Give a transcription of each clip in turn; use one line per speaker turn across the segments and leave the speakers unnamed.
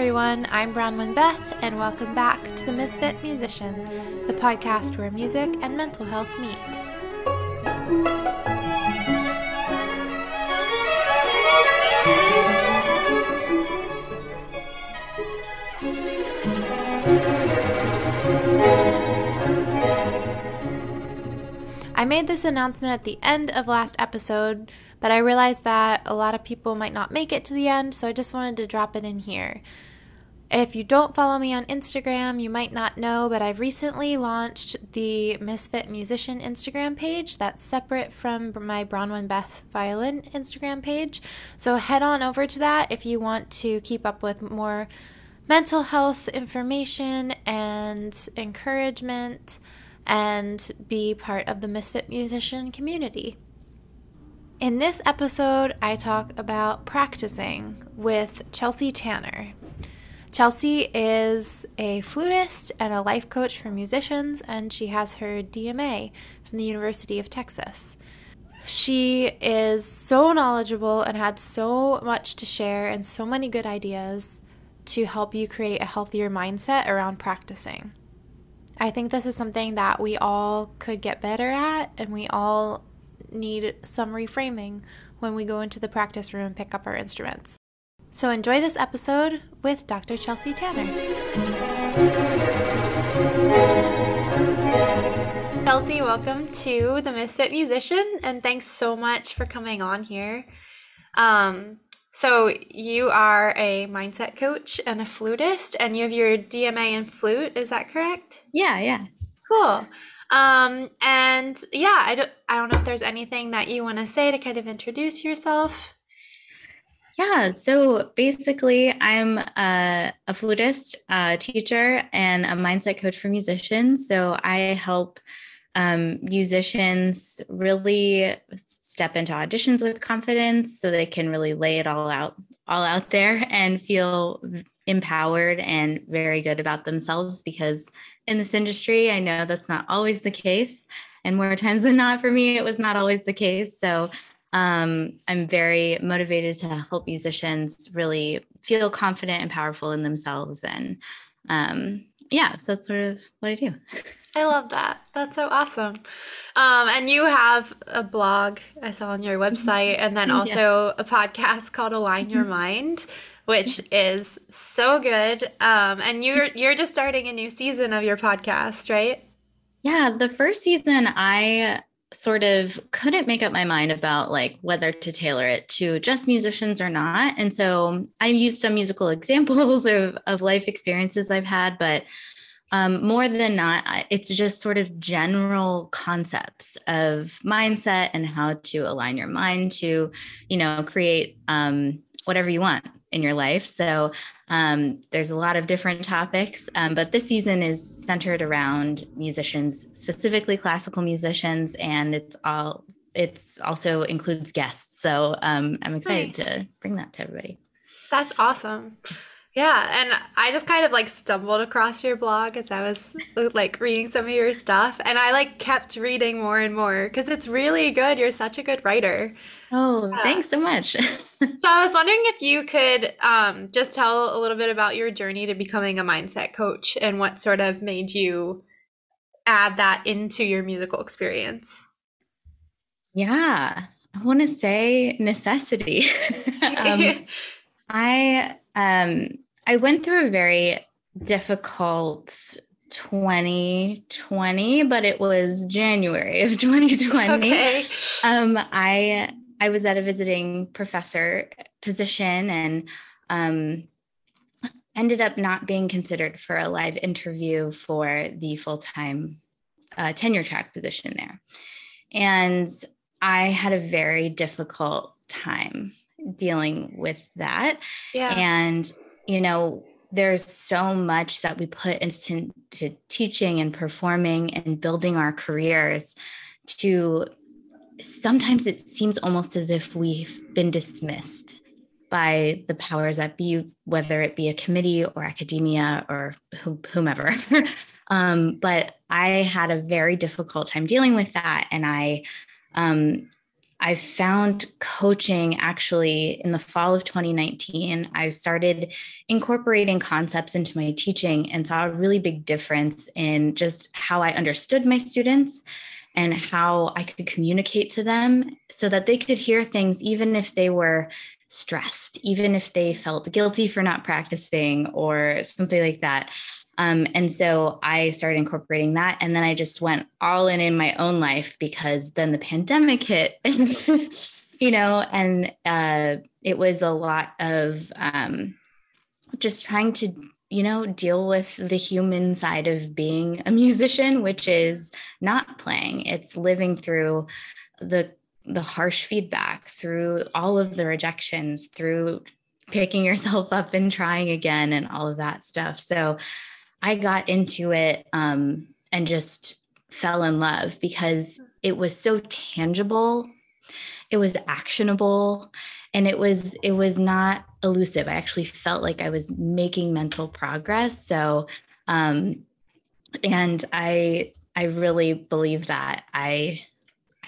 Everyone. I'm Bronwyn Beth, and welcome back to The Misfit Musician, the podcast where music and mental health meet. I made this announcement at the end of last episode but I realized that a lot of people might not make it to the end, so I just wanted to drop it in here. If you don't follow me on Instagram, you might not know, but I've recently launched the Misfit Musician Instagram page that's separate from my Bronwyn Beth Violin Instagram page. So head on over to that if you want to keep up with more mental health information and encouragement and be part of the Misfit Musician community. In this episode, I talk about practicing with Chelsea Tanner. Chelsea is a flutist and a life coach for musicians, and she has her DMA from the University of Texas. She is so knowledgeable and had so much to share and so many good ideas to help you create a healthier mindset around practicing. I think this is something that we all could get better at, and we all need some reframing when we go into the practice room and pick up our instruments. So enjoy this episode with Dr. Chelsea Tanner. Chelsea, welcome to the Misfit Musician, and thanks so much for coming on here. Um, so you are a mindset coach and a flutist, and you have your DMA in flute. Is that correct?
Yeah, yeah.
Cool. Um, and yeah, I don't, I don't know if there's anything that you want to say to kind of introduce yourself.
Yeah, so basically, I'm a, a flutist, a teacher, and a mindset coach for musicians. So I help um, musicians really step into auditions with confidence so they can really lay it all out all out there and feel empowered and very good about themselves because in this industry. I know that's not always the case. And more times than not, for me, it was not always the case. So um, I'm very motivated to help musicians really feel confident and powerful in themselves. And um, yeah, so that's sort of what I do.
I love that. That's so awesome. Um, and you have a blog I saw on your website, and then also yeah. a podcast called Align Your Mind which is so good. Um, and you're you're just starting a new season of your podcast, right?
Yeah, the first season I sort of couldn't make up my mind about like whether to tailor it to just musicians or not. And so I used some musical examples of, of life experiences I've had, but um, more than not, it's just sort of general concepts of mindset and how to align your mind to, you know, create um, whatever you want in your life. So um, there's a lot of different topics, um, but this season is centered around musicians, specifically classical musicians, and it's all it's also includes guests. So um, I'm excited nice. to bring that to everybody.
That's awesome. Yeah, and I just kind of like stumbled across your blog as I was like reading some of your stuff, and I like kept reading more and more because it's really good. You're such a good writer.
Oh, thanks so much. so
I was wondering if you could um, just tell a little bit about your journey to becoming a mindset coach and what sort of made you add that into your musical experience.
Yeah, I want to say necessity. um, I um, I went through a very difficult 2020, but it was January of 2020. Okay. Um, I I was at a visiting professor position and um, ended up not being considered for a live interview for the full time uh, tenure track position there. And I had a very difficult time dealing with that. Yeah. And, you know, there's so much that we put into teaching and performing and building our careers to sometimes it seems almost as if we've been dismissed by the powers that be, whether it be a committee or academia or whomever. um, but I had a very difficult time dealing with that. And I, um, I found coaching actually in the fall of 2019. I started incorporating concepts into my teaching and saw a really big difference in just how I understood my students and how I could communicate to them so that they could hear things even if they were stressed, even if they felt guilty for not practicing or something like that. Um, and so I started incorporating that. And then I just went all in in my own life because then the pandemic hit, you know, and uh, it was a lot of um, just trying to, you know, deal with the human side of being a musician, which is not playing, it's living through the the harsh feedback through all of the rejections through picking yourself up and trying again and all of that stuff. So I got into it um, and just fell in love because it was so tangible, it was actionable, and it was it was not elusive. I actually felt like I was making mental progress. So, um, and I I really believe that I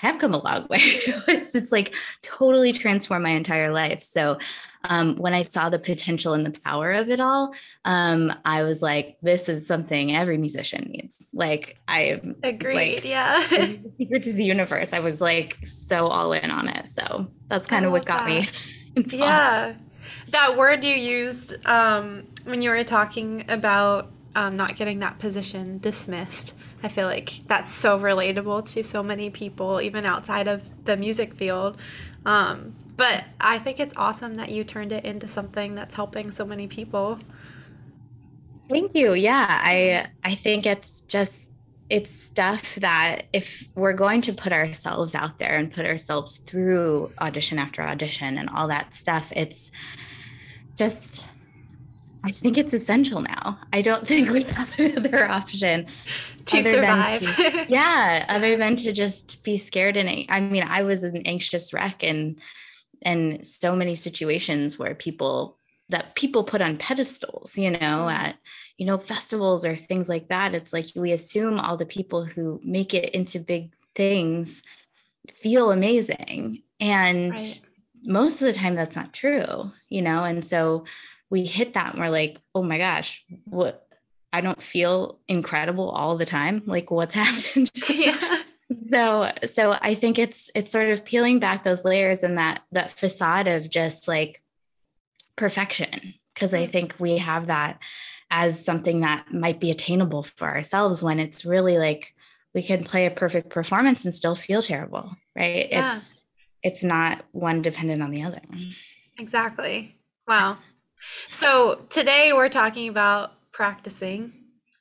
have come a long way. it's, it's like totally transformed my entire life. So um, when I saw the potential and the power of it all, um, I was like, this is something every musician needs. Like I
agreed.
Like,
yeah.
secret to the universe. I was like so all in on it. So that's kind of what got that.
me. yeah. That word you used um, when you were talking about um, not getting that position dismissed I feel like that's so relatable to so many people, even outside of the music field. Um, but I think it's awesome that you turned it into something that's helping so many people.
Thank you. Yeah, I I think it's just it's stuff that if we're going to put ourselves out there and put ourselves through audition after audition and all that stuff, it's just I think it's essential now. I don't think we have another option
to survive.
To, yeah, other than to just be scared and I mean, I was an anxious wreck and and so many situations where people that people put on pedestals, you know, mm-hmm. at you know festivals or things like that. It's like we assume all the people who make it into big things feel amazing and right. most of the time that's not true, you know, and so we hit that and we're like, oh my gosh, what I don't feel incredible all the time. Like what's happened? Yeah. so so I think it's it's sort of peeling back those layers and that that facade of just like perfection. Cause I mm. think we have that as something that might be attainable for ourselves when it's really like we can play a perfect performance and still feel terrible, right? Yeah. It's it's not one dependent on the other.
Exactly. Wow. So today we're talking about practicing,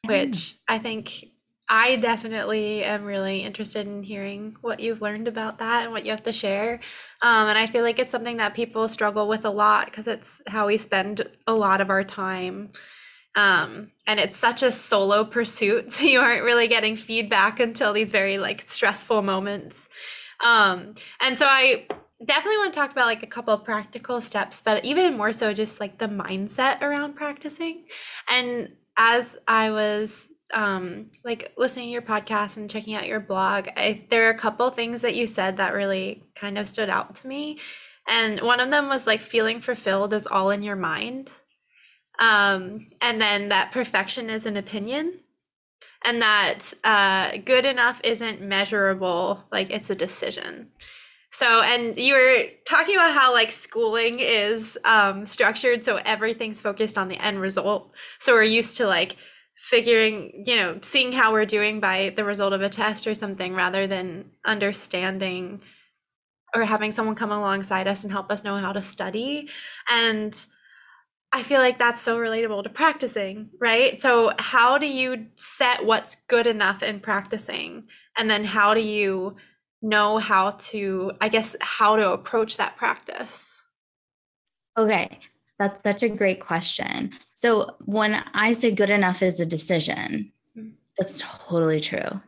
which I think I definitely am really interested in hearing what you've learned about that and what you have to share. Um, and I feel like it's something that people struggle with a lot because it's how we spend a lot of our time. Um, and it's such a solo pursuit. So you aren't really getting feedback until these very like stressful moments. Um, and so I definitely want to talk about like a couple practical steps, but even more so just like the mindset around practicing. And as I was um like listening to your podcast and checking out your blog, I, there are a couple things that you said that really kind of stood out to me. And one of them was like feeling fulfilled is all in your mind. Um, and then that perfection is an opinion and that uh, good enough isn't measurable like it's a decision so, and you were talking about how like schooling is um, structured so everything's focused on the end result. So we're used to like figuring, you know, seeing how we're doing by the result of a test or something rather than understanding or having someone come alongside us and help us know how to study. And I feel like that's so relatable to practicing, right? So, how do you set what's good enough in practicing? And then, how do you know how to, I guess, how to approach that practice?
Okay, that's such a great question. So, when I say good enough is a decision, mm-hmm. that's totally true,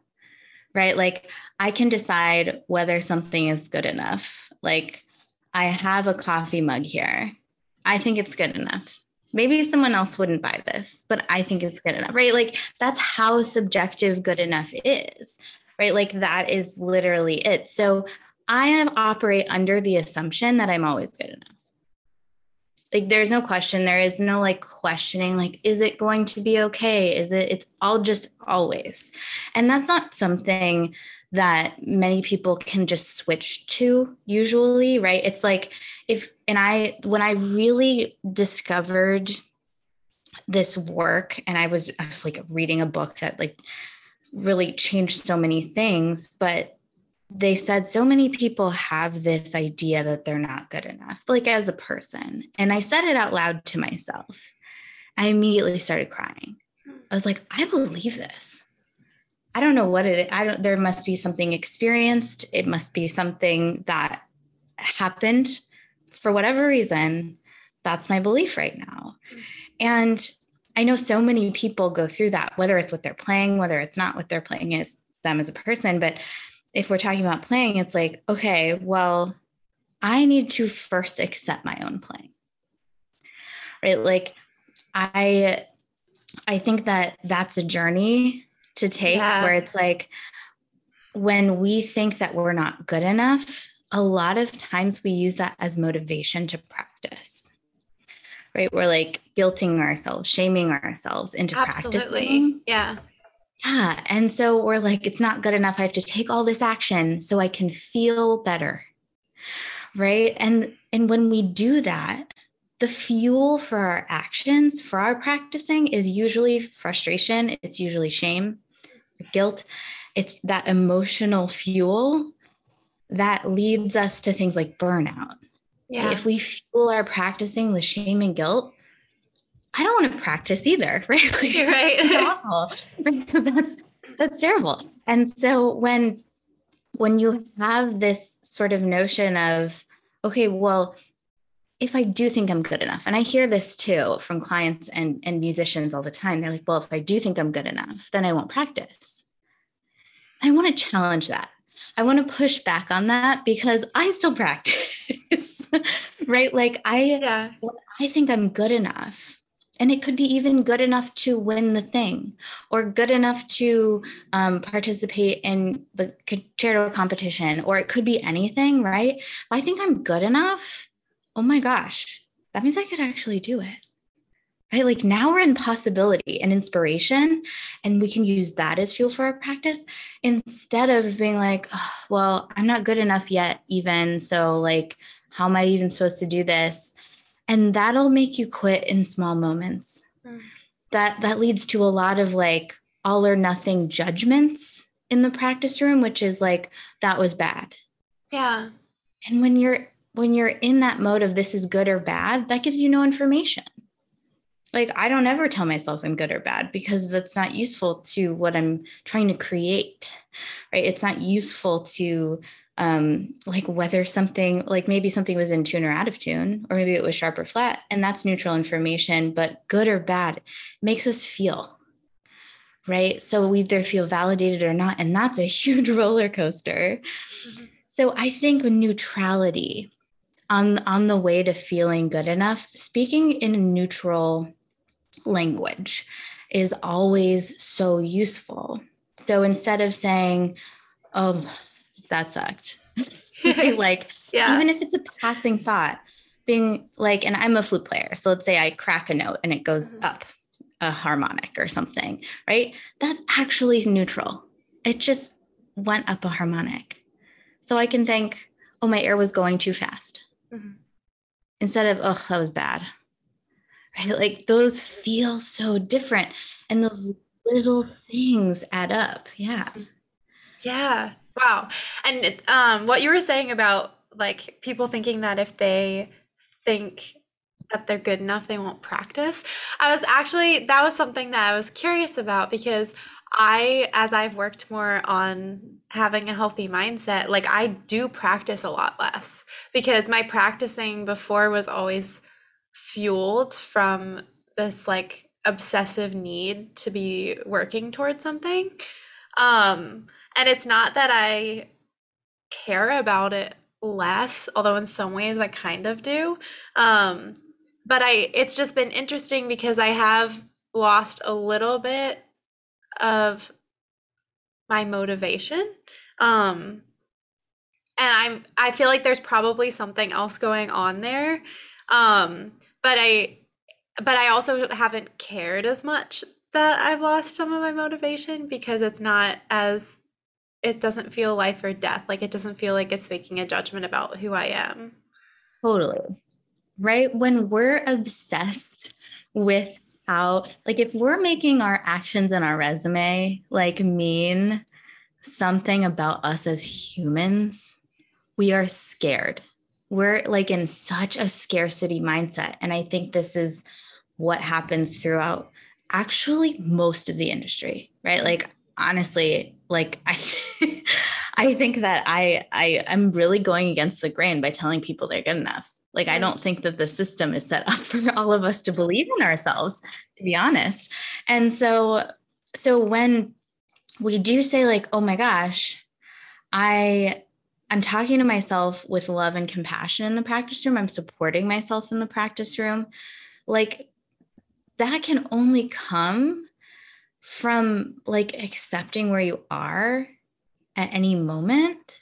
right? Like, I can decide whether something is good enough. Like, I have a coffee mug here. I think it's good enough. Maybe someone else wouldn't buy this, but I think it's good enough, right? Like, that's how subjective good enough is right? Like that is literally it. So I operate under the assumption that I'm always good enough. Like there's no question. There is no like questioning, like, is it going to be okay? Is it, it's all just always. And that's not something that many people can just switch to usually, right? It's like if, and I, when I really discovered this work and I was, I was like reading a book that like really changed so many things, but they said so many people have this idea that they're not good enough, like as a person. And I said it out loud to myself. I immediately started crying. I was like, I believe this. I don't know what it I don't there must be something experienced. It must be something that happened for whatever reason. That's my belief right now. And I know so many people go through that, whether it's what they're playing, whether it's not what they're playing as them as a person. But if we're talking about playing, it's like, okay, well, I need to first accept my own playing. Right? Like I I think that that's a journey to take yeah. where it's like when we think that we're not good enough, a lot of times we use that as motivation to practice. Right? We're like guilting ourselves, shaming ourselves into Absolutely. practicing.
Yeah.
Yeah. And so we're like, it's not good enough. I have to take all this action so I can feel better. Right. And and when we do that, the fuel for our actions, for our practicing is usually frustration, it's usually shame, guilt. It's that emotional fuel that leads us to things like burnout. Yeah. If we fuel our practicing with shame and guilt, I don't want to practice either, right? Like, right. that's that's terrible. And so when when you have this sort of notion of, okay, well, if I do think I'm good enough, and I hear this too from clients and, and musicians all the time, they're like, well, if I do think I'm good enough, then I won't practice. I want to challenge that. I want to push back on that because I still practice, right? Like I, yeah. I think I'm good enough and it could be even good enough to win the thing or good enough to um, participate in the concerto competition or it could be anything right if i think i'm good enough oh my gosh that means i could actually do it right? Like now we're in possibility and inspiration and we can use that as fuel for our practice instead of being like oh, well i'm not good enough yet even so like how am i even supposed to do this? And that'll make you quit in small moments. Mm. that that leads to a lot of like all or nothing judgments in the practice room which is like that was bad.
Yeah.
And when you're when you're in that mode of this is good or bad that gives you no information like i don't ever tell myself i'm good or bad because that's not useful to what i'm trying to create right it's not useful to um, like whether something like maybe something was in tune or out of tune, or maybe it was sharp or flat, and that's neutral information, but good or bad makes us feel right. So we either feel validated or not, and that's a huge roller coaster. Mm-hmm. So I think neutrality on on the way to feeling good enough, speaking in a neutral language is always so useful. So instead of saying, "Oh," that sucked. like, yeah. even if it's a passing thought, being like, and I'm a flute player. So let's say I crack a note and it goes mm-hmm. up a harmonic or something, right? That's actually neutral. It just went up a harmonic. So I can think, oh, my air was going too fast. Mm-hmm. Instead of, oh, that was bad. Right? Like those feel so different. And those little things add up. Yeah.
Yeah. Wow. And um, what you were saying about like people thinking that if they think that they're good enough, they won't practice. I was actually, that was something that I was curious about because I, as I've worked more on having a healthy mindset, like I do practice a lot less because my practicing before was always fueled from this like obsessive need to be working towards something. Um, and it's not that I care about it less, although in some ways I kind of do. Um, but I it's just been interesting because I have lost a little bit of my motivation. Um, and I'm I feel like there's probably something else going on there. Um, but I but I also haven't cared as much that I've lost some of my motivation because it's not as it doesn't feel life or death. Like it doesn't feel like it's making a judgment about who I am.
Totally. Right? When we're obsessed with how like if we're making our actions and our resume like mean something about us as humans, we are scared. We're like in such a scarcity mindset. And I think this is what happens throughout actually most of the industry, right? Like honestly, like I I think that I I am really going against the grain by telling people they're good enough. Like I don't think that the system is set up for all of us to believe in ourselves, to be honest. And so so when we do say like, "Oh my gosh, I I'm talking to myself with love and compassion in the practice room. I'm supporting myself in the practice room." Like that can only come from like accepting where you are at any moment.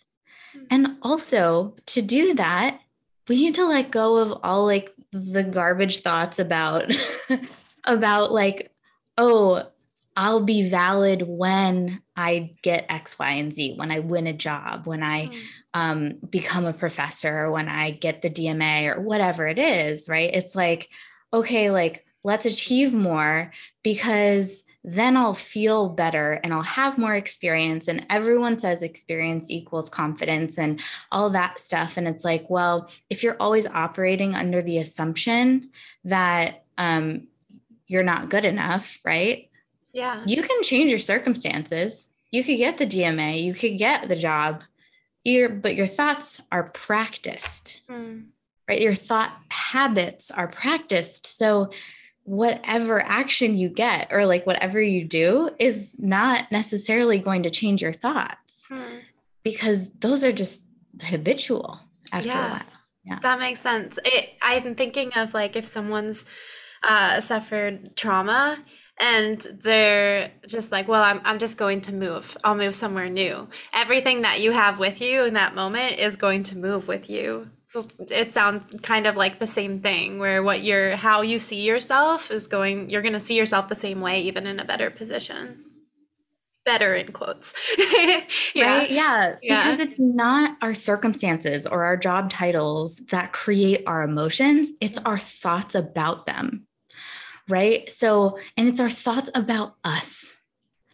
Hmm. And also to do that, we need to let go of all like the garbage thoughts about about like, oh, I'll be valid when I get X, Y, and Z, when I win a job, when I mm. um, become a professor, when I get the DMA or whatever it is, right? It's like, okay, like let's achieve more because then I'll feel better and I'll have more experience. And everyone says experience equals confidence and all that stuff. And it's like, well, if you're always operating under the assumption that um, you're not good enough, right?
Yeah.
You can change your circumstances. You could get the DMA, you could get the job, your, but your thoughts are practiced, mm. right? Your thought habits are practiced. So, whatever action you get or like whatever you do is not necessarily going to change your thoughts hmm. because those are just habitual after yeah. a while.
Yeah. That makes sense. It, I'm thinking of like if someone's uh, suffered trauma and they're just like, well, I'm, I'm just going to move. I'll move somewhere new. Everything that you have with you in that moment is going to move with you it sounds kind of like the same thing where what you're how you see yourself is going you're going to see yourself the same way even in a better position. Better in quotes.
Yeah. Right? yeah. Yeah. because it's not our circumstances or our job titles that create our emotions it's our thoughts about them. Right? So and it's our thoughts about us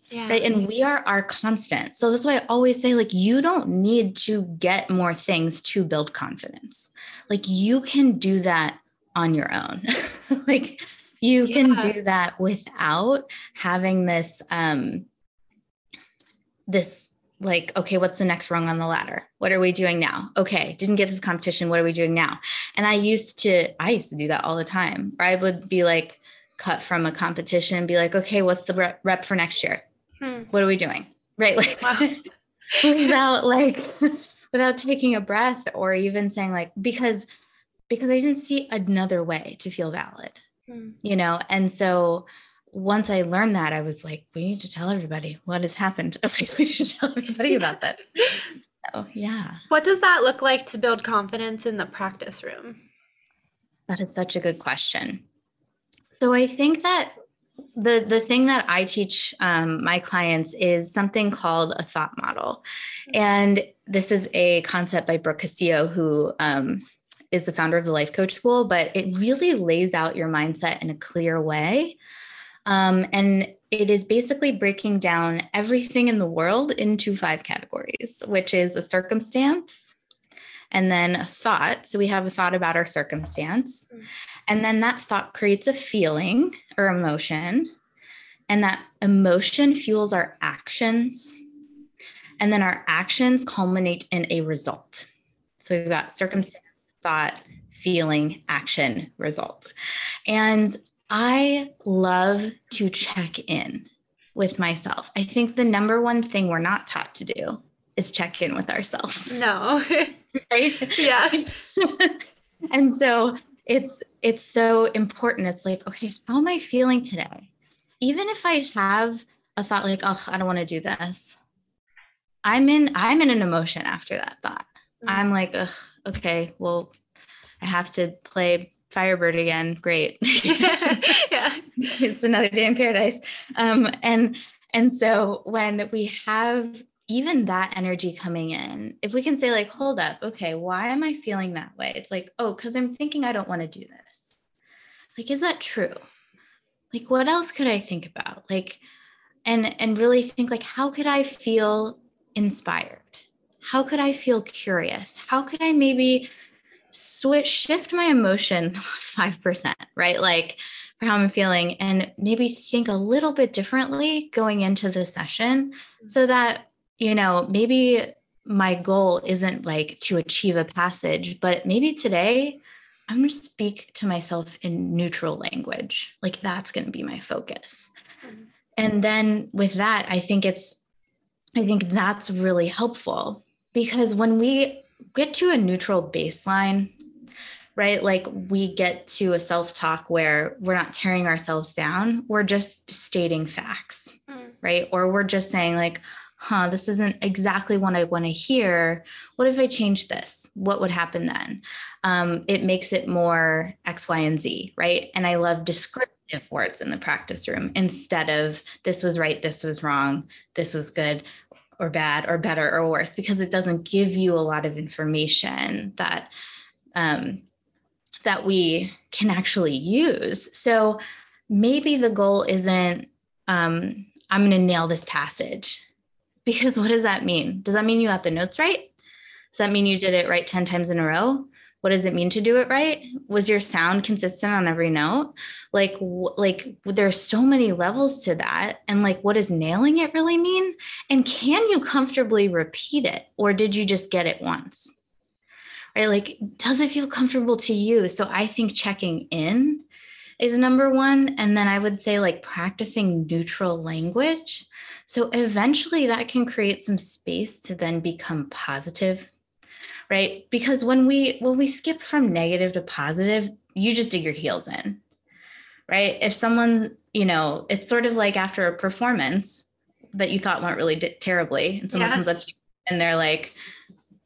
yeah. Right. And we are our constant. So that's why I always say, like, you don't need to get more things to build confidence. Like, you can do that on your own. like, you yeah. can do that without having this, um, this like okay what's the next rung on the ladder what are we doing now okay didn't get this competition what are we doing now and i used to i used to do that all the time i would be like cut from a competition and be like okay what's the rep for next year hmm. what are we doing? Right. Like wow. without like without taking a breath or even saying like because because I didn't see another way to feel valid. Hmm. You know, and so once I learned that, I was like, we need to tell everybody what has happened. Okay, we should tell everybody about this. So yeah.
What does that look like to build confidence in the practice room?
That is such a good question. So I think that the the thing that I teach um, my clients is something called a thought model, and this is a concept by Brooke Castillo, who um, is the founder of the Life Coach School. But it really lays out your mindset in a clear way, um, and it is basically breaking down everything in the world into five categories, which is a circumstance, and then a thought. So we have a thought about our circumstance. Mm. And then that thought creates a feeling or emotion. And that emotion fuels our actions. And then our actions culminate in a result. So we've got circumstance, thought, feeling, action, result. And I love to check in with myself. I think the number one thing we're not taught to do is check in with ourselves.
No.
right?
Yeah.
and so it's it's so important. It's like, okay, how am I feeling today? Even if I have a thought like, oh, I don't want to do this. I'm in I'm in an emotion after that thought. mm-hmm. I'm like, okay, well, I have to play Firebird again. Great. yeah. It's another day in paradise. Um, and and so when we have even that energy coming in, if we can say, like, hold up, okay, why am I feeling that way? It's like, oh, because I'm thinking I don't want to do this. Like, is that true? Like, what else could I think about? Like, and and really think like, how could I feel inspired? How could I feel curious? How could I maybe switch shift my emotion 5%, right? Like for how I'm feeling and maybe think a little bit differently going into the session mm. so that, you know, maybe my goal isn't like to achieve a passage, but maybe today I'm going to speak to myself in neutral language. Like that's going to be my focus. Mm-hmm. And then with that, I think it's, I think that's really helpful because when we get to a neutral baseline, right? Like we get to a self talk where we're not tearing ourselves down, we're just stating facts, mm. right? Or we're just saying, like, huh, this isn't exactly what I want to hear. What if I change this? What would happen then? Um, it makes it more X, Y, and Z, right? And I love descriptive words in the practice room instead of this was right, this was wrong, this was good or bad or better or worse because it doesn't give you a lot of information that um, that we can actually use so maybe the goal isn't um, i'm going to nail this passage because what does that mean? Does that mean you got the notes right? Does that mean you did it right 10 times in a row? What does it mean to do it right? Was your sound consistent on every note? Like like there's so many levels to that and like what does nailing it really mean? And can you comfortably repeat it or did you just get it once? Right like does it feel comfortable to you? So i think checking in is number one and then i would say like practicing neutral language. So eventually that can create some space to then become positive right? Because when we when we skip from negative to positive you just dig your heels in right? If someone you know it's sort of like after a performance that you thought went really di- terribly and someone yeah. comes up to you and they're like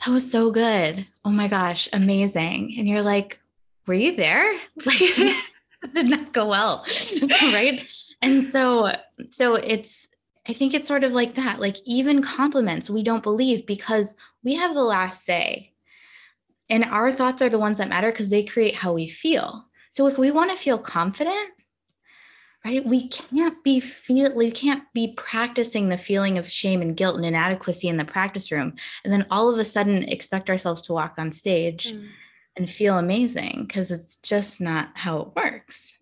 that was so good. Oh my gosh amazing. And you're like were you there? Like that did not go well right and so so it's I think it's sort of like that. Like even compliments we don't believe because we have the last say. And our thoughts are the ones that matter because they create how we feel. So if we want to feel confident, right, we can't be feel we can't be practicing the feeling of shame and guilt and inadequacy in the practice room and then all of a sudden expect ourselves to walk on stage mm. And feel amazing because it's just not how it works.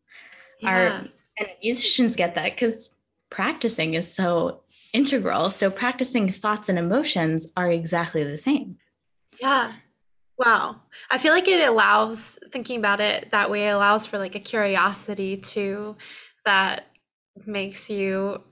Yeah. Our and musicians get that because practicing is so integral. So practicing thoughts and emotions are exactly the same.
Yeah. Wow. I feel like it allows thinking about it that way allows for like a curiosity too that makes you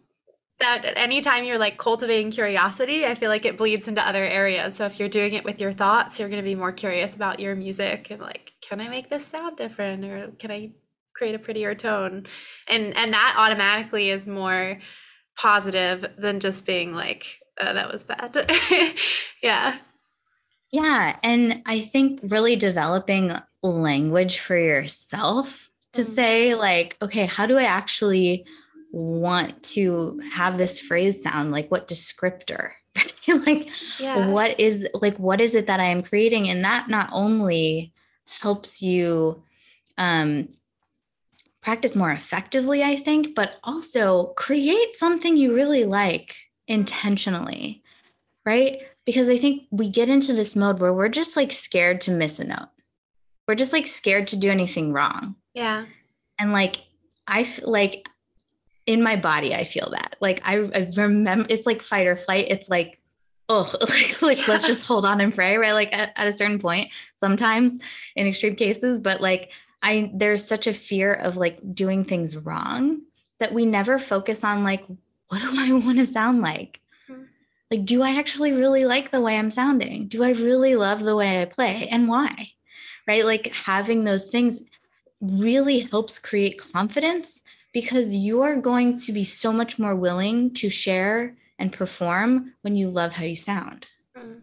that anytime you're like cultivating curiosity, I feel like it bleeds into other areas. So if you're doing it with your thoughts, you're going to be more curious about your music and like, can I make this sound different or can I create a prettier tone? And and that automatically is more positive than just being like, oh, that was bad. yeah.
Yeah. And I think really developing language for yourself to mm-hmm. say, like, okay, how do I actually want to have this phrase sound? Like, what descriptor? like, yeah. what is like, what is it that I am creating? And that not only helps you um, practice more effectively, I think, but also create something you really like intentionally, right? because I think we get into this mode where we're just like scared to miss a note. We're just like scared to do anything wrong.
Yeah.
And like I feel like in my body I feel that. Like I, I remember it's like fight or flight. It's like oh like, like let's just hold on and pray right like at, at a certain point sometimes in extreme cases but like I there's such a fear of like doing things wrong that we never focus on like what do I want to sound like? Hmm. like do i actually really like the way i'm sounding do i really love the way i play and why right like having those things really helps create confidence because you're going to be so much more willing to share and perform when you love how you sound mm.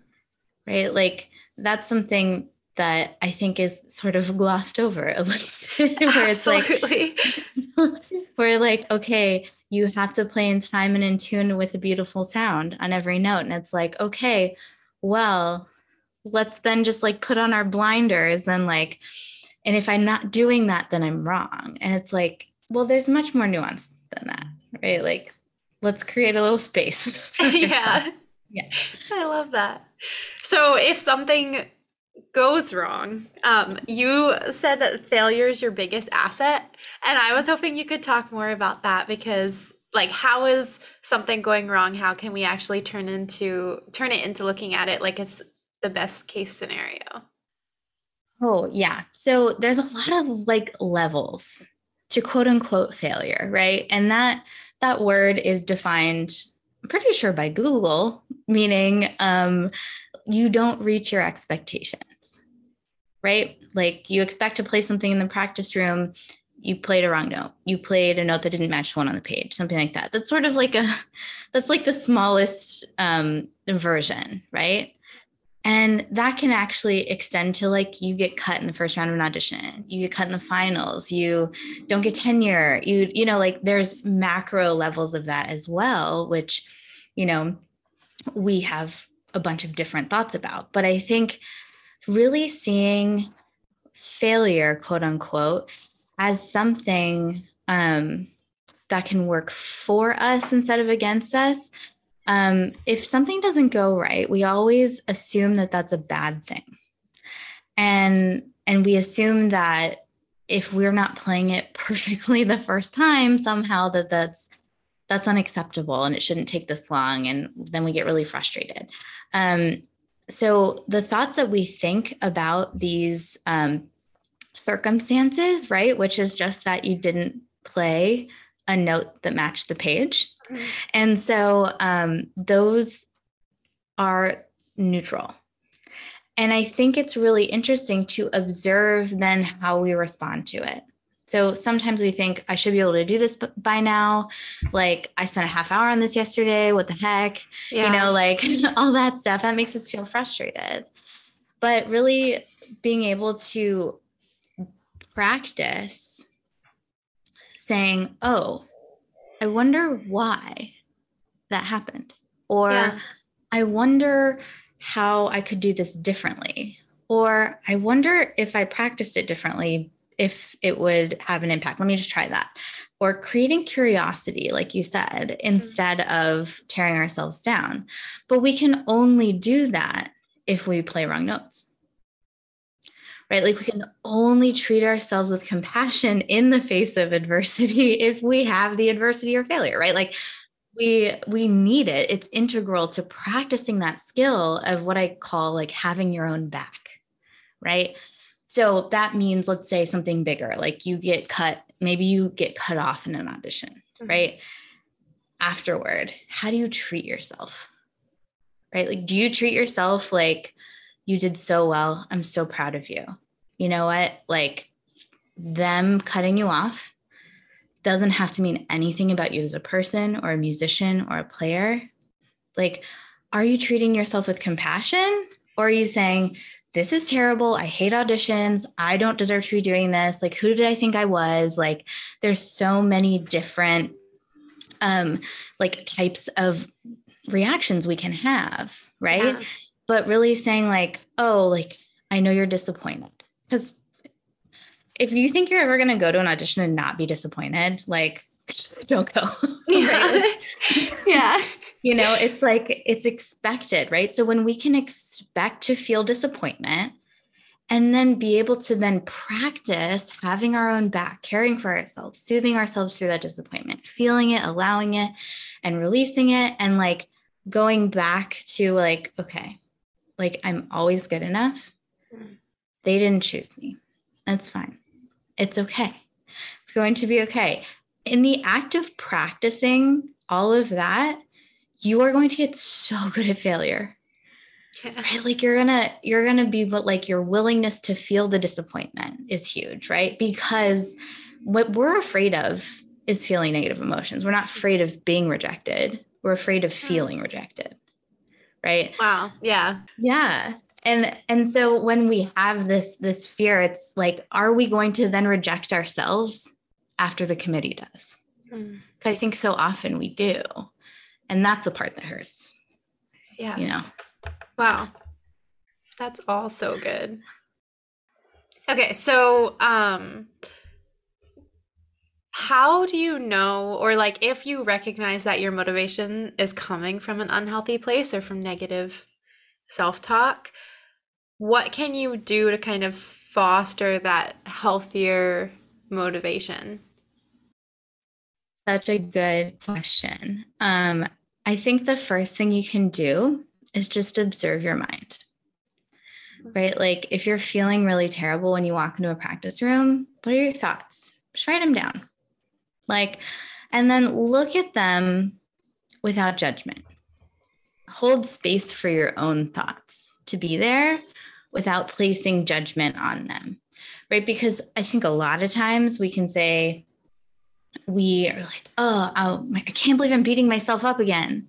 right like that's something that I think is sort of glossed over a little bit, where it's like, where like, okay, you have to play in time and in tune with a beautiful sound on every note. And it's like, okay, well, let's then just like put on our blinders and like, and if I'm not doing that, then I'm wrong. And it's like, well, there's much more nuance than that, right? Like, let's create a little space.
yeah. Yeah. I love that. So if something goes wrong, um, you said that failure is your biggest asset. And I was hoping you could talk more about that because like how is something going wrong? How can we actually turn into turn it into looking at it like it's the best case scenario?
Oh, yeah. So there's a lot of like levels to quote unquote failure, right? And that that word is defined I'm pretty sure by Google, meaning um, you don't reach your expectations, right? Like you expect to play something in the practice room, you played a wrong note. You played a note that didn't match one on the page, something like that. That's sort of like a, that's like the smallest um, version, right? And that can actually extend to like you get cut in the first round of an audition, you get cut in the finals, you don't get tenure, you, you know, like there's macro levels of that as well, which, you know, we have a bunch of different thoughts about. But I think really seeing failure, quote unquote, as something um, that can work for us instead of against us um, if something doesn't go right, we always assume that that's a bad thing. And and we assume that if we're not playing it perfectly the first time, somehow that that's that's unacceptable and it shouldn't take this long. And then we get really frustrated. Um, so the thoughts that we think about these um, circumstances, right, which is just that you didn't play a note that matched the page. And so um, those are neutral. And I think it's really interesting to observe then how we respond to it. So sometimes we think, I should be able to do this by now. Like, I spent a half hour on this yesterday. What the heck? Yeah. You know, like all that stuff. That makes us feel frustrated. But really being able to practice saying, oh, I wonder why that happened. Or yeah. I wonder how I could do this differently. Or I wonder if I practiced it differently, if it would have an impact. Let me just try that. Or creating curiosity, like you said, mm-hmm. instead of tearing ourselves down. But we can only do that if we play wrong notes right? Like we can only treat ourselves with compassion in the face of adversity if we have the adversity or failure, right? Like we we need it. It's integral to practicing that skill of what I call like having your own back, right? So that means let's say something bigger, like you get cut, maybe you get cut off in an audition, mm-hmm. right? Afterward, how do you treat yourself? Right? Like do you treat yourself like you did so well. I'm so proud of you. You know what? Like them cutting you off doesn't have to mean anything about you as a person or a musician or a player. Like, are you treating yourself with compassion or are you saying, this is terrible. I hate auditions. I don't deserve to be doing this. Like, who did I think I was? Like, there's so many different um like types of reactions we can have, right? Yeah but really saying like oh like i know you're disappointed. Because if you think you're ever going to go to an audition and not be disappointed like don't go.
Yeah. yeah.
you know it's like it's expected right? So when we can expect to feel disappointment and then be able to then practice having our own back caring for ourselves soothing ourselves through that disappointment feeling it allowing it and releasing it and like going back to like okay like I'm always good enough. Mm. They didn't choose me. That's fine. It's okay. It's going to be okay. In the act of practicing all of that, you are going to get so good at failure. Yeah. Right? Like you're gonna you're gonna be but like your willingness to feel the disappointment is huge, right? Because what we're afraid of is feeling negative emotions. We're not afraid of being rejected. We're afraid of feeling rejected right?
Wow. Yeah.
Yeah. and and so when we have this this fear it's like are we going to then reject ourselves after the committee does mm. i think so often we do and that's the part that hurts
yeah you know wow that's all so good okay so um how do you know or like if you recognize that your motivation is coming from an unhealthy place or from negative self-talk what can you do to kind of foster that healthier motivation?
Such a good question. Um, I think the first thing you can do is just observe your mind. Right? Like if you're feeling really terrible when you walk into a practice room, what are your thoughts? Just write them down. Like, and then look at them without judgment. Hold space for your own thoughts to be there without placing judgment on them, right? Because I think a lot of times we can say, we are like, oh, oh I can't believe I'm beating myself up again.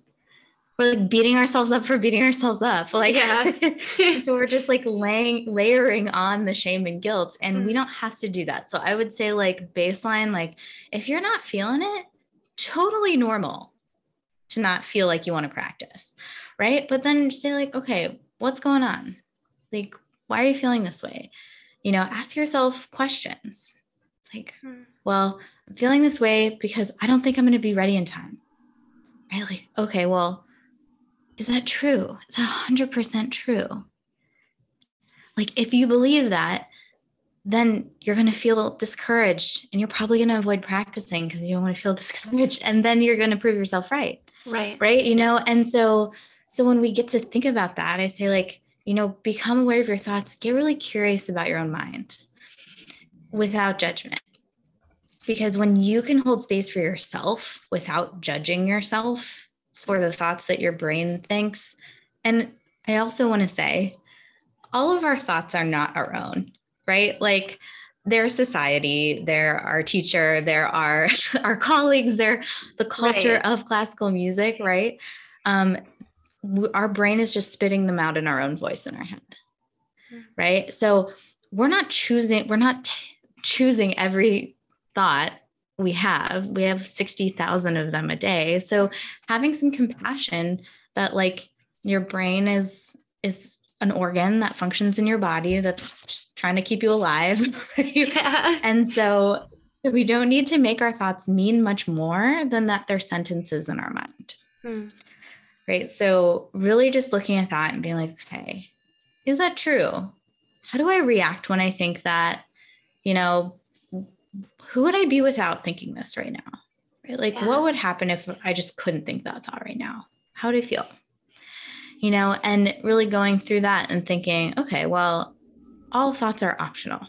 We're like beating ourselves up for beating ourselves up. Like, yeah. so we're just like laying, layering on the shame and guilt. And mm-hmm. we don't have to do that. So I would say, like, baseline, like, if you're not feeling it, totally normal to not feel like you want to practice. Right. But then say, like, okay, what's going on? Like, why are you feeling this way? You know, ask yourself questions like, hmm. well, I'm feeling this way because I don't think I'm going to be ready in time. Right? Like, okay, well, is that true? Is that 100% true? Like, if you believe that, then you're going to feel discouraged and you're probably going to avoid practicing because you don't want to feel discouraged. And then you're going to prove yourself right.
Right.
Right. You know, and so, so when we get to think about that, I say, like, you know, become aware of your thoughts, get really curious about your own mind without judgment. Because when you can hold space for yourself without judging yourself for the thoughts that your brain thinks, and I also want to say, all of our thoughts are not our own, right? Like, their society, they're our teacher, there are our colleagues, they're the culture right. of classical music, right? Um, our brain is just spitting them out in our own voice in our head mm-hmm. right so we're not choosing we're not t- choosing every thought we have we have 60,000 of them a day so having some compassion that like your brain is is an organ that functions in your body that's trying to keep you alive right? yeah. and so we don't need to make our thoughts mean much more than that they're sentences in our mind hmm right? So, really just looking at that and being like, okay, is that true? How do I react when I think that, you know, who would I be without thinking this right now? Right? Like, yeah. what would happen if I just couldn't think that thought right now? How would I feel? You know, and really going through that and thinking, okay, well, all thoughts are optional.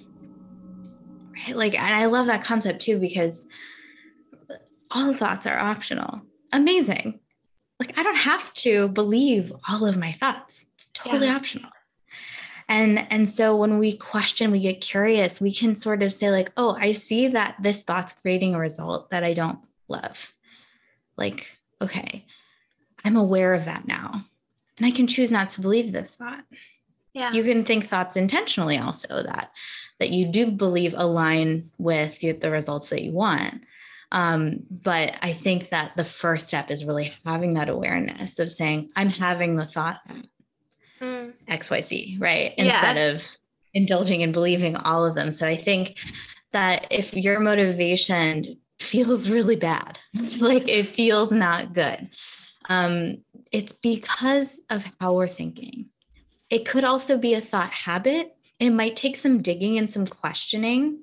Right? Like, and I love that concept too, because all thoughts are optional. Amazing like I don't have to believe all of my thoughts. It's totally yeah. optional. And and so when we question, we get curious, we can sort of say like, "Oh, I see that this thought's creating a result that I don't love." Like, okay, I'm aware of that now. And I can choose not to believe this thought. Yeah. You can think thoughts intentionally also that that you do believe align with the results that you want. Um, but I think that the first step is really having that awareness of saying, I'm having the thought mm. XYZ, right? Instead yeah. of indulging and believing all of them. So I think that if your motivation feels really bad, like it feels not good, um, it's because of how we're thinking. It could also be a thought habit. It might take some digging and some questioning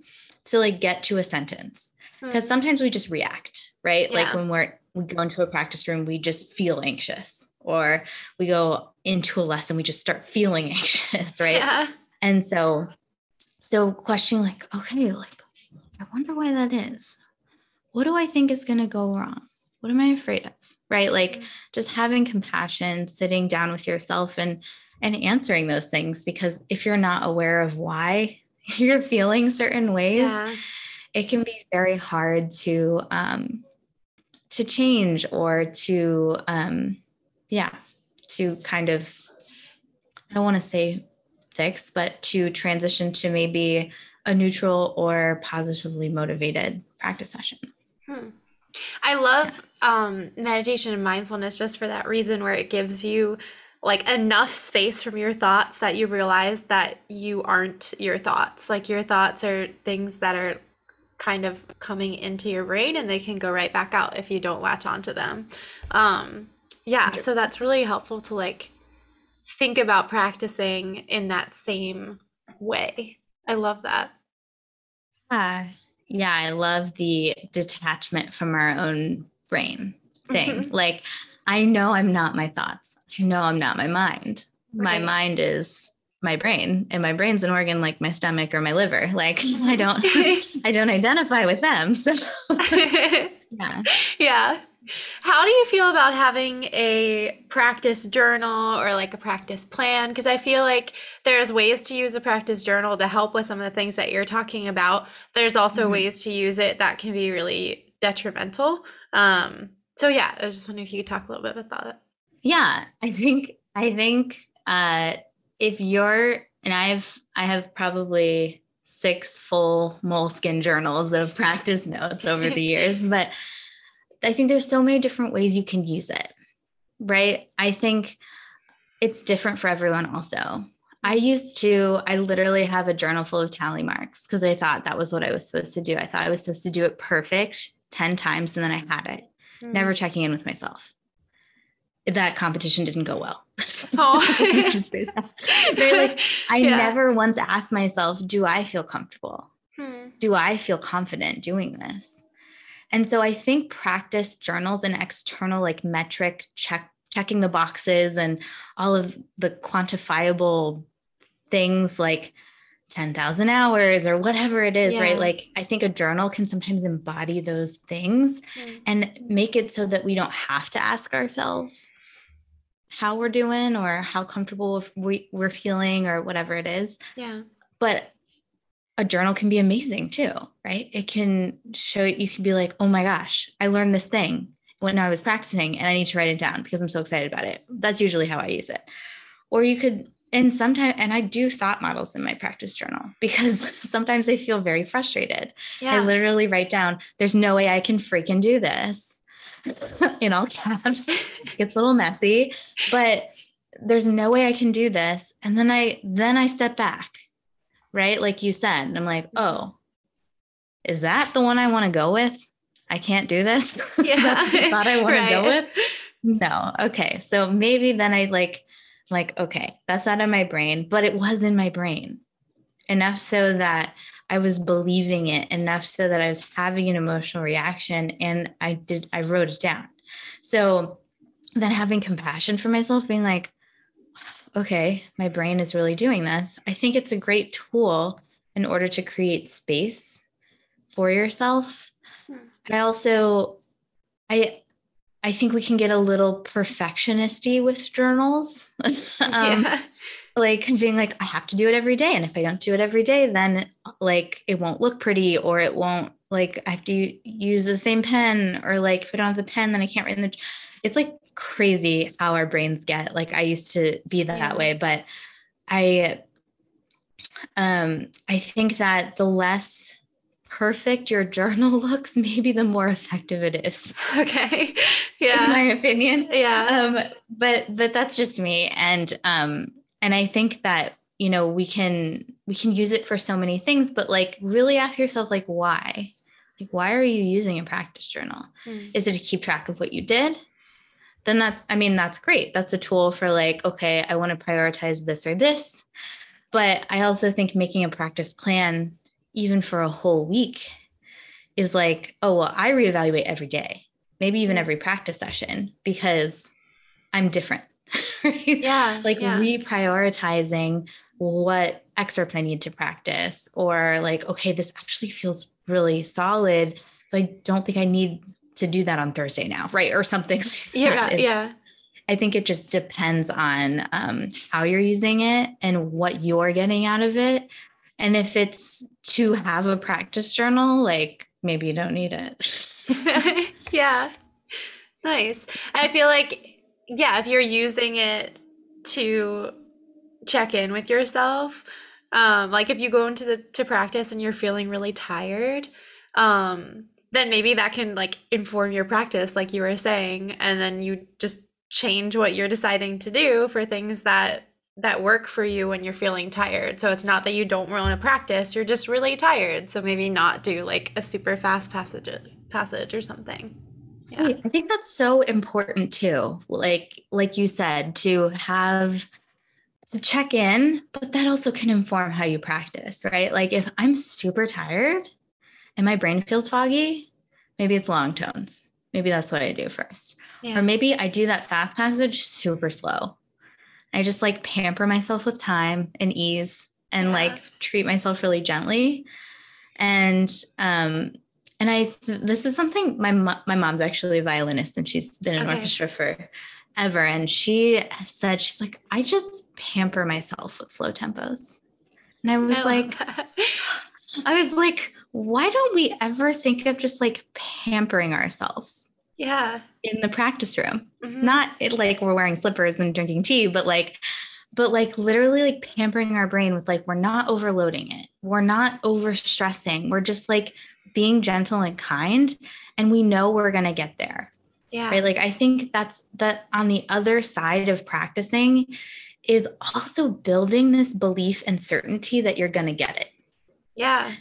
to like get to a sentence because hmm. sometimes we just react right yeah. like when we're we go into a practice room we just feel anxious or we go into a lesson we just start feeling anxious right? Yeah. and so so questioning like okay like i wonder why that is. What do i think is going to go wrong? What am i afraid of right? Like mm-hmm. just having compassion sitting down with yourself and and answering those things because if you're not aware of why you're feeling certain ways yeah. it can be very hard to um, to change or to um, yeah to kind of I don't want to say fix, but to transition to maybe a neutral or positively motivated practice session.
Hmm. I love um, meditation and mindfulness just for that reason, where it gives you like enough space from your thoughts that you realize that you aren't your thoughts. Like your thoughts are things that are kind of coming into your brain and they can go right back out if you don't latch onto them. Um, yeah, so that's really helpful to like think about practicing in that same way. I love that.
Yeah. Yeah, I love the detachment from our own brain thing. Mm-hmm. Like I know I'm not my thoughts. I know I'm not my mind. Right. My mind is my brain and my brain's an organ like my stomach or my liver. Like I don't I don't identify with them. So
yeah. Yeah. How do you feel about having a practice journal or like a practice plan? Because I feel like there's ways to use a practice journal to help with some of the things that you're talking about. There's also mm-hmm. ways to use it that can be really detrimental. Um, so yeah, I was just wondering if you could talk a little bit about that.
Yeah, I think I think uh, if you're and I've I have probably six full Moleskine journals of practice notes over the years, but I think there's so many different ways you can use it, right? I think it's different for everyone also. I used to, I literally have a journal full of tally marks because I thought that was what I was supposed to do. I thought I was supposed to do it perfect 10 times and then I had it, mm. never checking in with myself. That competition didn't go well. Oh, like, I yeah. never once asked myself, do I feel comfortable? Hmm. Do I feel confident doing this? And so I think practice journals and external like metric check checking the boxes and all of the quantifiable things like 10,000 hours or whatever it is, yeah. right? Like I think a journal can sometimes embody those things mm. and make it so that we don't have to ask ourselves how we're doing or how comfortable we, we're feeling or whatever it is.
Yeah.
But a journal can be amazing too, right? It can show you can be like, oh my gosh, I learned this thing when I was practicing and I need to write it down because I'm so excited about it. That's usually how I use it. Or you could, and sometimes, and I do thought models in my practice journal because sometimes I feel very frustrated. Yeah. I literally write down, there's no way I can freaking do this in all caps. it gets a little messy, but there's no way I can do this. And then I, then I step back right? Like you said. And I'm like, oh, is that the one I want to go with? I can't do this. Yeah. I thought I want right. to go with. No. Okay. So maybe then I like, like, okay, that's out of my brain, but it was in my brain enough so that I was believing it enough so that I was having an emotional reaction and I did, I wrote it down. So then having compassion for myself, being like, okay, my brain is really doing this. I think it's a great tool in order to create space for yourself. Hmm. I also I I think we can get a little perfectionisty with journals. um, yeah. Like being like, I have to do it every day. And if I don't do it every day, then like it won't look pretty or it won't like I have to use the same pen or like if I don't have the pen, then I can't write in the it's like crazy how our brains get. Like I used to be that yeah. way, but I um I think that the less perfect your journal looks, maybe the more effective it is.
Okay. Yeah.
In my opinion.
Yeah.
Um, but but that's just me. And um, and I think that, you know, we can we can use it for so many things, but like really ask yourself, like, why? Like, why are you using a practice journal? Mm. Is it to keep track of what you did? Then that i mean that's great that's a tool for like okay i want to prioritize this or this but i also think making a practice plan even for a whole week is like oh well i reevaluate every day maybe even every practice session because i'm different right?
yeah
like
yeah.
reprioritizing what excerpts i need to practice or like okay this actually feels really solid so i don't think i need to do that on Thursday now, right? Or something.
yeah, yeah.
I think it just depends on um, how you're using it and what you're getting out of it. And if it's to have a practice journal, like maybe you don't need
it. yeah. Nice. I feel like, yeah, if you're using it to check in with yourself. Um, like if you go into the to practice and you're feeling really tired, um, then maybe that can like inform your practice, like you were saying, and then you just change what you're deciding to do for things that that work for you when you're feeling tired. So it's not that you don't want to practice, you're just really tired. So maybe not do like a super fast passage passage or something.
Yeah. I think that's so important too. Like like you said to have to check in, but that also can inform how you practice, right? Like if I'm super tired and my brain feels foggy, maybe it's long tones. Maybe that's what I do first. Yeah. Or maybe I do that fast passage super slow. I just like pamper myself with time and ease and yeah. like treat myself really gently. And um and I this is something my my mom's actually a violinist and she's been in okay. orchestra for ever and she said she's like I just pamper myself with slow tempos. And I was I like I was like why don't we ever think of just like pampering ourselves?
Yeah.
In the practice room. Mm-hmm. Not it, like we're wearing slippers and drinking tea, but like but like literally like pampering our brain with like we're not overloading it. We're not over stressing. We're just like being gentle and kind and we know we're going to get there.
Yeah.
Right? Like I think that's that on the other side of practicing is also building this belief and certainty that you're going to get it.
Yeah.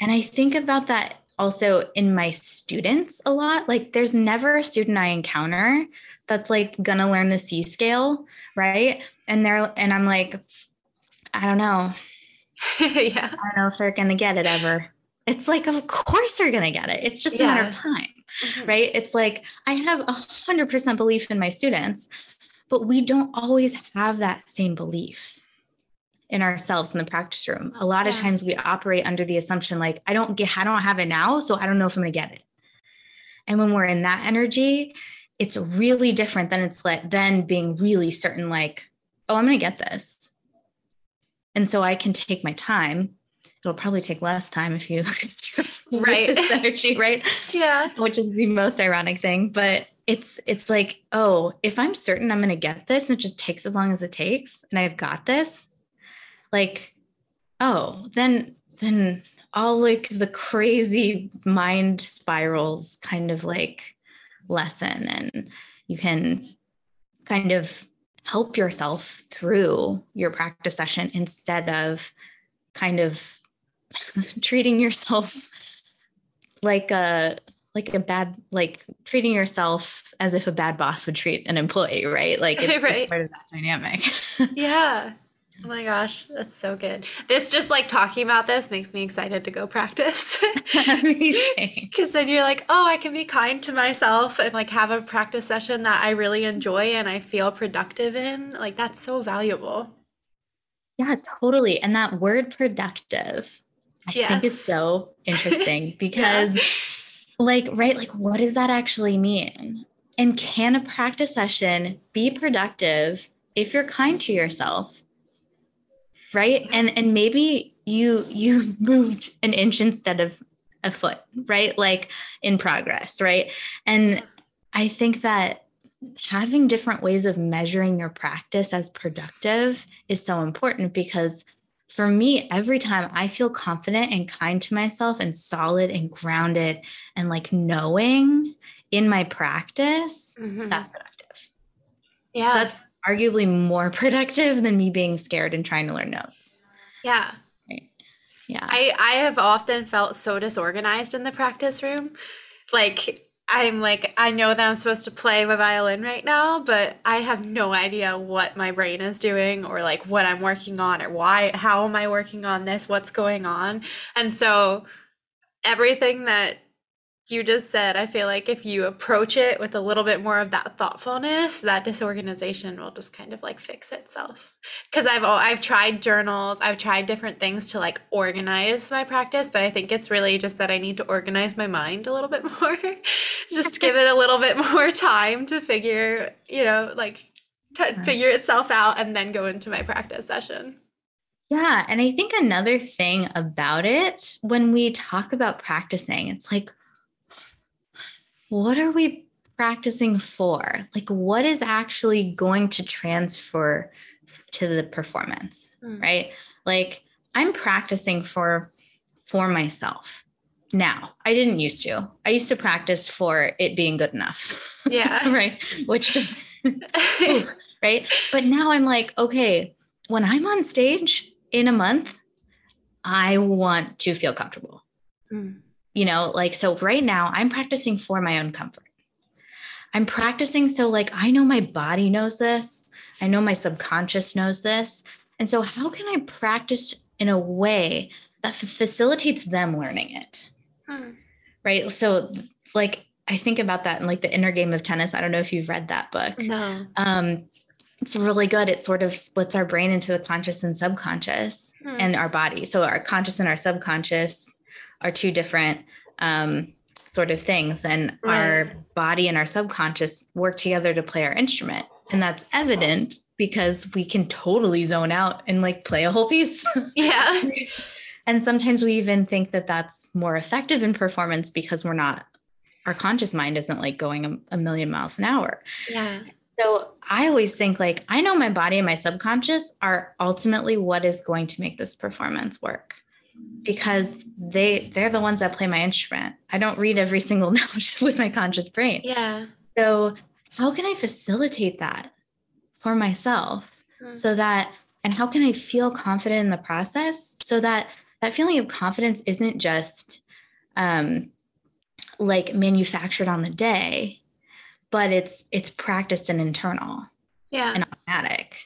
And I think about that also in my students a lot. Like there's never a student I encounter that's like gonna learn the C scale, right? And they're and I'm like, I don't know.
yeah.
I don't know if they're gonna get it ever. It's like, of course they're gonna get it. It's just yeah. a matter of time. Mm-hmm. Right. It's like I have a hundred percent belief in my students, but we don't always have that same belief in ourselves in the practice room. A lot yeah. of times we operate under the assumption like I don't get I don't have it now, so I don't know if I'm going to get it. And when we're in that energy, it's really different than it's like then being really certain like, oh, I'm going to get this. And so I can take my time. It'll probably take less time if you
right
this energy, right?
Yeah.
Which is the most ironic thing, but it's it's like, oh, if I'm certain I'm going to get this and it just takes as long as it takes and I've got this, like oh then then all like the crazy mind spirals kind of like lessen and you can kind of help yourself through your practice session instead of kind of treating yourself like a like a bad like treating yourself as if a bad boss would treat an employee right? Like it's, right. it's part of that dynamic.
Yeah Oh my gosh, that's so good. This just like talking about this makes me excited to go practice. Because then you're like, oh, I can be kind to myself and like have a practice session that I really enjoy and I feel productive in. Like that's so valuable.
Yeah, totally. And that word productive, I yes. think is so interesting because, yeah. like, right, like, what does that actually mean? And can a practice session be productive if you're kind to yourself? Right? And and maybe you you moved an inch instead of a foot right? Like in progress right? And i think that having different ways of measuring your practice as productive is so important because for me every time i feel confident and kind to myself and solid and grounded and like knowing in my practice mm-hmm. that's productive.
Yeah.
That's arguably more productive than me being scared and trying to learn notes.
Yeah.
Right. Yeah.
I, I have often felt so disorganized in the practice room. Like, I'm like, I know that I'm supposed to play my violin right now, but I have no idea what my brain is doing or like what I'm working on or why, how am I working on this, what's going on. And so everything that you just said, I feel like if you approach it with a little bit more of that thoughtfulness, that disorganization will just kind of like fix itself. Because I've I've tried journals, I've tried different things to like organize my practice, but I think it's really just that I need to organize my mind a little bit more. just give it a little bit more time to figure, you know, like to figure itself out and then go into my practice session.
Yeah, and I think another thing about it when we talk about practicing, it's like what are we practicing for? Like, what is actually going to transfer to the performance, mm. right? Like I'm practicing for for myself now. I didn't used to. I used to practice for it being good enough.
Yeah.
right. Which just right? But now I'm like, okay, when I'm on stage in a month, I want to feel comfortable. Mm. You know, like so right now I'm practicing for my own comfort. I'm practicing so like I know my body knows this. I know my subconscious knows this. And so how can I practice in a way that f- facilitates them learning it? Hmm. Right? So like I think about that in like the inner game of tennis. I don't know if you've read that book.
No.
Um it's really good. It sort of splits our brain into the conscious and subconscious hmm. and our body. So our conscious and our subconscious are two different um, sort of things. And right. our body and our subconscious work together to play our instrument. And that's evident because we can totally zone out and like play a whole piece.
Yeah.
and sometimes we even think that that's more effective in performance because we're not, our conscious mind isn't like going a, a million miles an hour.
Yeah.
So I always think like I know my body and my subconscious are ultimately what is going to make this performance work because they they're the ones that play my instrument. I don't read every single note with my conscious brain.
Yeah.
So how can I facilitate that for myself mm-hmm. so that and how can I feel confident in the process so that that feeling of confidence isn't just um like manufactured on the day but it's it's practiced and internal
yeah
and automatic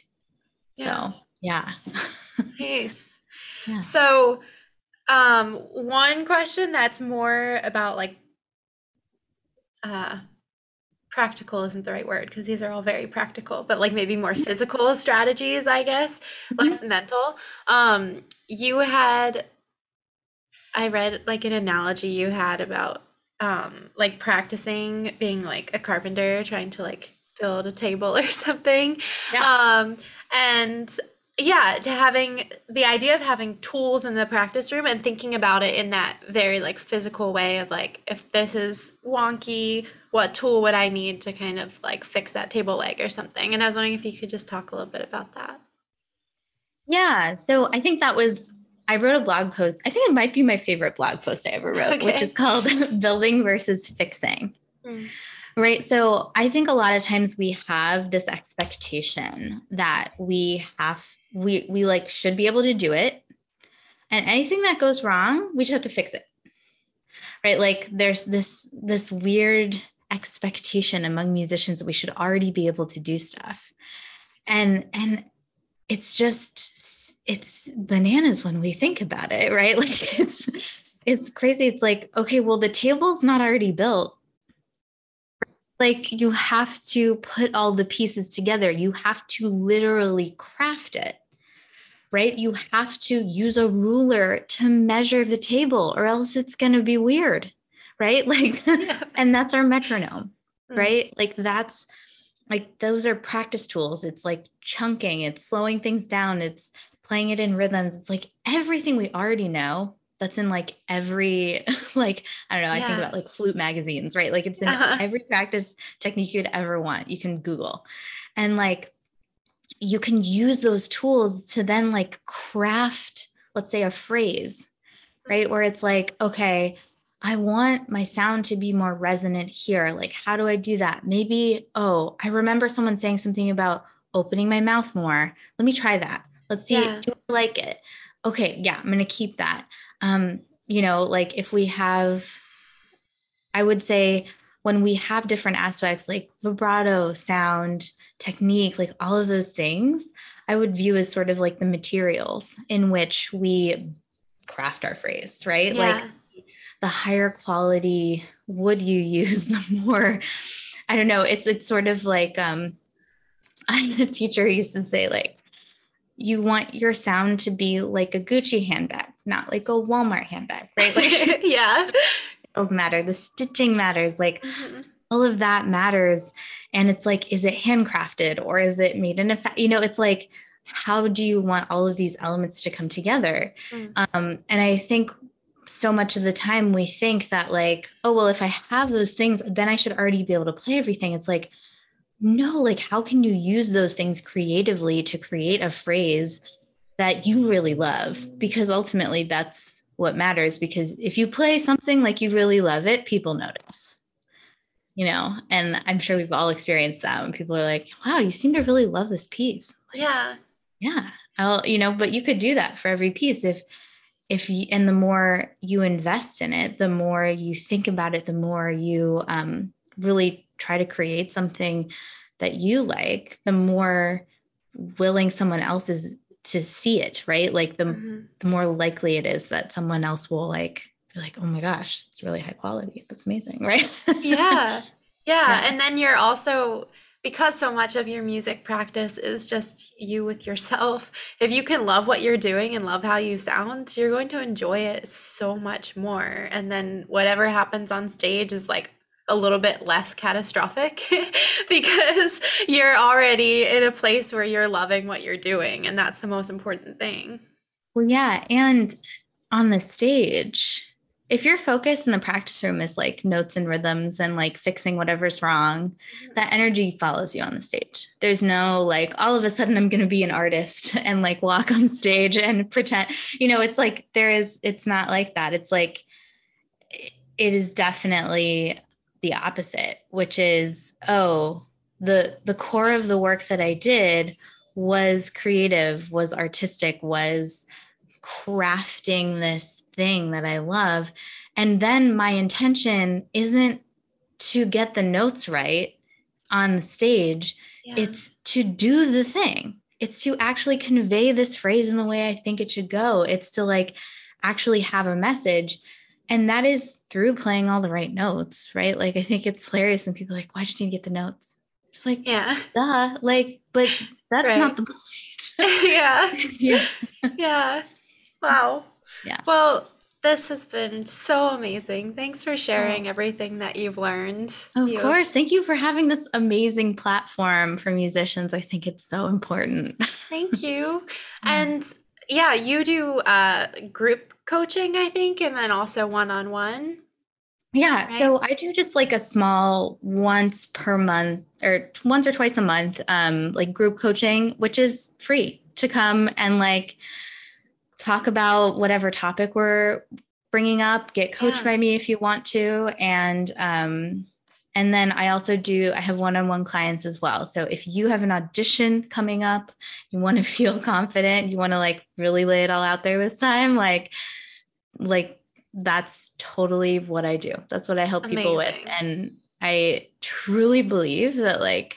yeah. so yeah
nice yeah. so um, one question that's more about like uh practical isn't the right word because these are all very practical, but like maybe more physical strategies, I guess, mm-hmm. less mental. Um, you had I read like an analogy you had about um like practicing being like a carpenter trying to like build a table or something. Yeah. Um and yeah to having the idea of having tools in the practice room and thinking about it in that very like physical way of like if this is wonky what tool would i need to kind of like fix that table leg or something and i was wondering if you could just talk a little bit about that
yeah so i think that was i wrote a blog post i think it might be my favorite blog post i ever wrote okay. which is called building versus fixing mm. Right. So I think a lot of times we have this expectation that we have we we like should be able to do it. And anything that goes wrong we just have to fix it. Right? Like there's this this weird expectation among musicians that we should already be able to do stuff. And and it's just it's bananas when we think about it right? Like it's it's crazy. It's like okay well the table's not already built. Like you have to put all the pieces together. You have to literally craft it right? You have to use a ruler to measure the table or else it's going to be weird, right? Like, yeah. and that's our metronome, mm. right? Like, that's like those are practice tools. It's like chunking, it's slowing things down, it's playing it in rhythms. It's like everything we already know that's in like every like i don't know yeah. i think about like flute magazines right like it's in uh-huh. every practice technique you'd ever want you can google and like you can use those tools to then like craft, let's say, a phrase, right? Where it's like, okay, I want my sound to be more resonant here. Like, how do I do that? Maybe, oh, I remember someone saying something about opening my mouth more. Let me try that. Let's see, yeah. do I like it? Okay, yeah, I'm gonna keep that. Um, you know, like if we have, I would say when we have different aspects like vibrato, sound, technique, like all of those things, I would view as sort of like the materials in which we craft our phrase, right? Yeah. Like the higher quality would you use, the more I don't know, it's it's sort of like um a teacher used to say like you want your sound to be like a Gucci handbag, not like a Walmart handbag, right? Like
yeah.
Matter, the stitching matters, like mm-hmm all of that matters and it's like is it handcrafted or is it made in a fa- you know it's like how do you want all of these elements to come together mm. um, and i think so much of the time we think that like oh well if i have those things then i should already be able to play everything it's like no, like, how can you use those things creatively to create a phrase that you really love? Because ultimately, that's what matters. Because if you play something like you really love it, people notice, you know? And I'm sure we've all experienced that when people are like, wow, you seem to really love this piece.
Yeah.
Yeah. I'll, you know, but you could do that for every piece if, if you, and the more you invest in it, the more you think about it, the more you um, really try to create something that you like, the more willing someone else is to see it, right? Like the, mm-hmm. the more likely it is that someone else will like be like, oh my gosh, it's really high quality. That's amazing, right?
yeah. yeah. Yeah. And then you're also because so much of your music practice is just you with yourself, if you can love what you're doing and love how you sound, you're going to enjoy it so much more. And then whatever happens on stage is like a little bit less catastrophic because you're already in a place where you're loving what you're doing. And that's the most important thing.
Well, yeah. And on the stage, if your focus in the practice room is like notes and rhythms and like fixing whatever's wrong, mm-hmm. that energy follows you on the stage. There's no like all of a sudden I'm going to be an artist and like walk on stage and pretend, you know, it's like there is, it's not like that. It's like, it is definitely the opposite, which is, oh, the the core of the work that I did was creative, was artistic, was crafting this thing that I love. And then my intention isn't to get the notes right on the stage, yeah. it's to do the thing. It's to actually convey this phrase in the way I think it should go. It's to like actually have a message. And that is through playing all the right notes, right? Like I think it's hilarious when people are like, why well, just need to get the notes? It's like, yeah, duh. Like, but that's right. not the point.
yeah. yeah. Yeah. Wow. Yeah. Well, this has been so amazing. Thanks for oh. sharing oh. everything that you've learned.
Of you course. Thank you for having this amazing platform for musicians. I think it's so important.
Thank you. and yeah, you do uh, group coaching, I think, and then also one on one.
Yeah. Right? So I do just like a small once per month or once or twice a month, um, like group coaching, which is free to come and like talk about whatever topic we're bringing up get coached yeah. by me if you want to and um and then i also do i have one-on-one clients as well so if you have an audition coming up you want to feel confident you want to like really lay it all out there this time like like that's totally what i do that's what i help Amazing. people with and i truly believe that like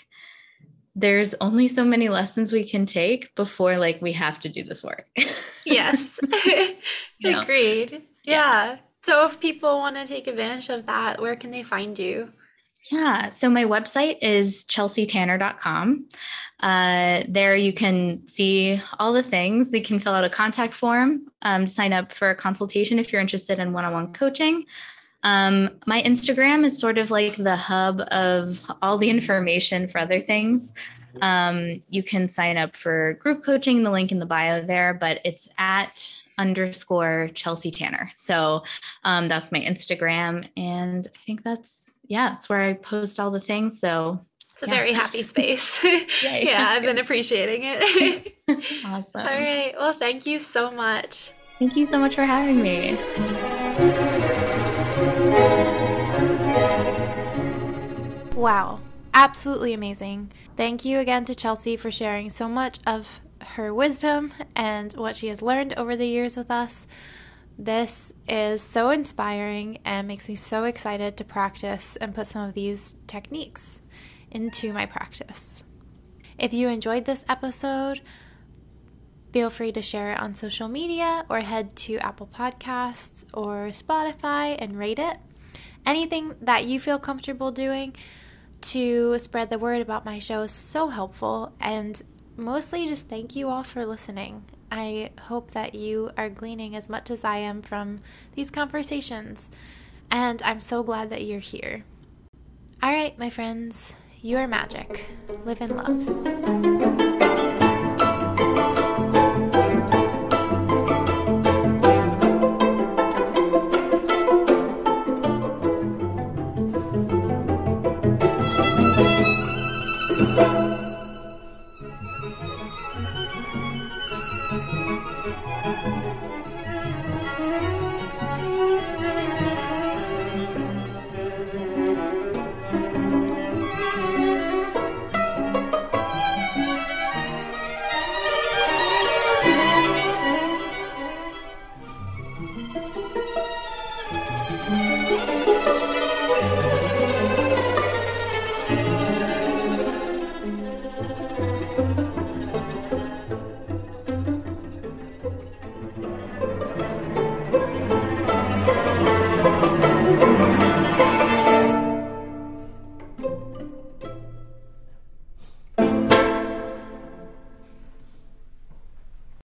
there's only so many lessons we can take before like we have to do this work.
yes. Agreed. Yeah. yeah. So if people want to take advantage of that, where can they find you?
Yeah. So my website is chelseatanner.com. Uh, there you can see all the things. You can fill out a contact form, um, sign up for a consultation if you're interested in one on one coaching. Um, my Instagram is sort of like the hub of all the information for other things. Um, you can sign up for group coaching, the link in the bio there, but it's at underscore Chelsea Tanner. So um, that's my Instagram. And I think that's, yeah, that's where I post all the things. So
it's a yeah. very happy space. yeah, I've been appreciating it. awesome. All right. Well, thank you so much.
Thank you so much for having me.
Wow, absolutely amazing. Thank you again to Chelsea for sharing so much of her wisdom and what she has learned over the years with us. This is so inspiring and makes me so excited to practice and put some of these techniques into my practice. If you enjoyed this episode, Feel free to share it on social media or head to Apple Podcasts or Spotify and rate it. Anything that you feel comfortable doing to spread the word about my show is so helpful. And mostly just thank you all for listening. I hope that you are gleaning as much as I am from these conversations. And I'm so glad that you're here. All right, my friends, you are magic. Live in love.